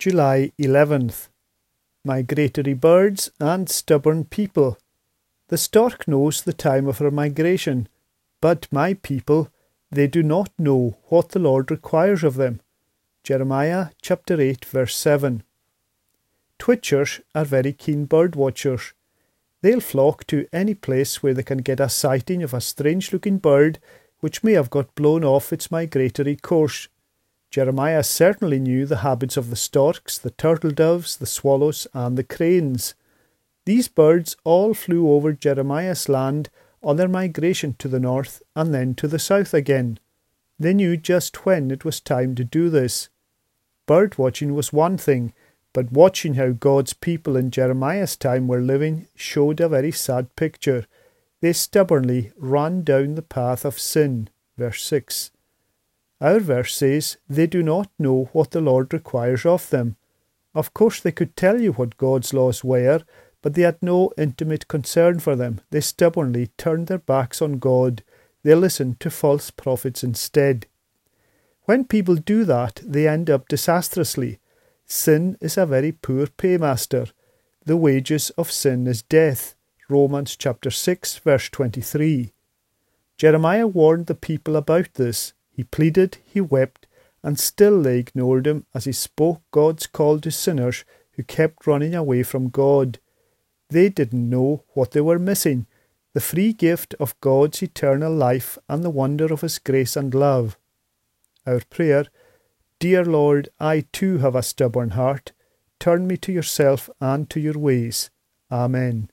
July 11th. Migratory birds and stubborn people. The stork knows the time of her migration, but my people, they do not know what the Lord requires of them. Jeremiah chapter 8 verse 7. Twitchers are very keen bird watchers. They'll flock to any place where they can get a sighting of a strange looking bird which may have got blown off its migratory course. Jeremiah certainly knew the habits of the storks, the turtle doves, the swallows, and the cranes. These birds all flew over Jeremiah's land on their migration to the north and then to the south again. They knew just when it was time to do this. Bird watching was one thing, but watching how God's people in Jeremiah's time were living showed a very sad picture. They stubbornly ran down the path of sin. Verse 6. Our verse says, They do not know what the Lord requires of them. Of course, they could tell you what God's laws were, but they had no intimate concern for them. They stubbornly turned their backs on God. They listened to false prophets instead. When people do that, they end up disastrously. Sin is a very poor paymaster. The wages of sin is death. Romans chapter 6 verse 23. Jeremiah warned the people about this. He pleaded, he wept, and still they ignored him as he spoke God's call to sinners who kept running away from God. They didn't know what they were missing the free gift of God's eternal life and the wonder of His grace and love. Our prayer Dear Lord, I too have a stubborn heart. Turn me to yourself and to your ways. Amen.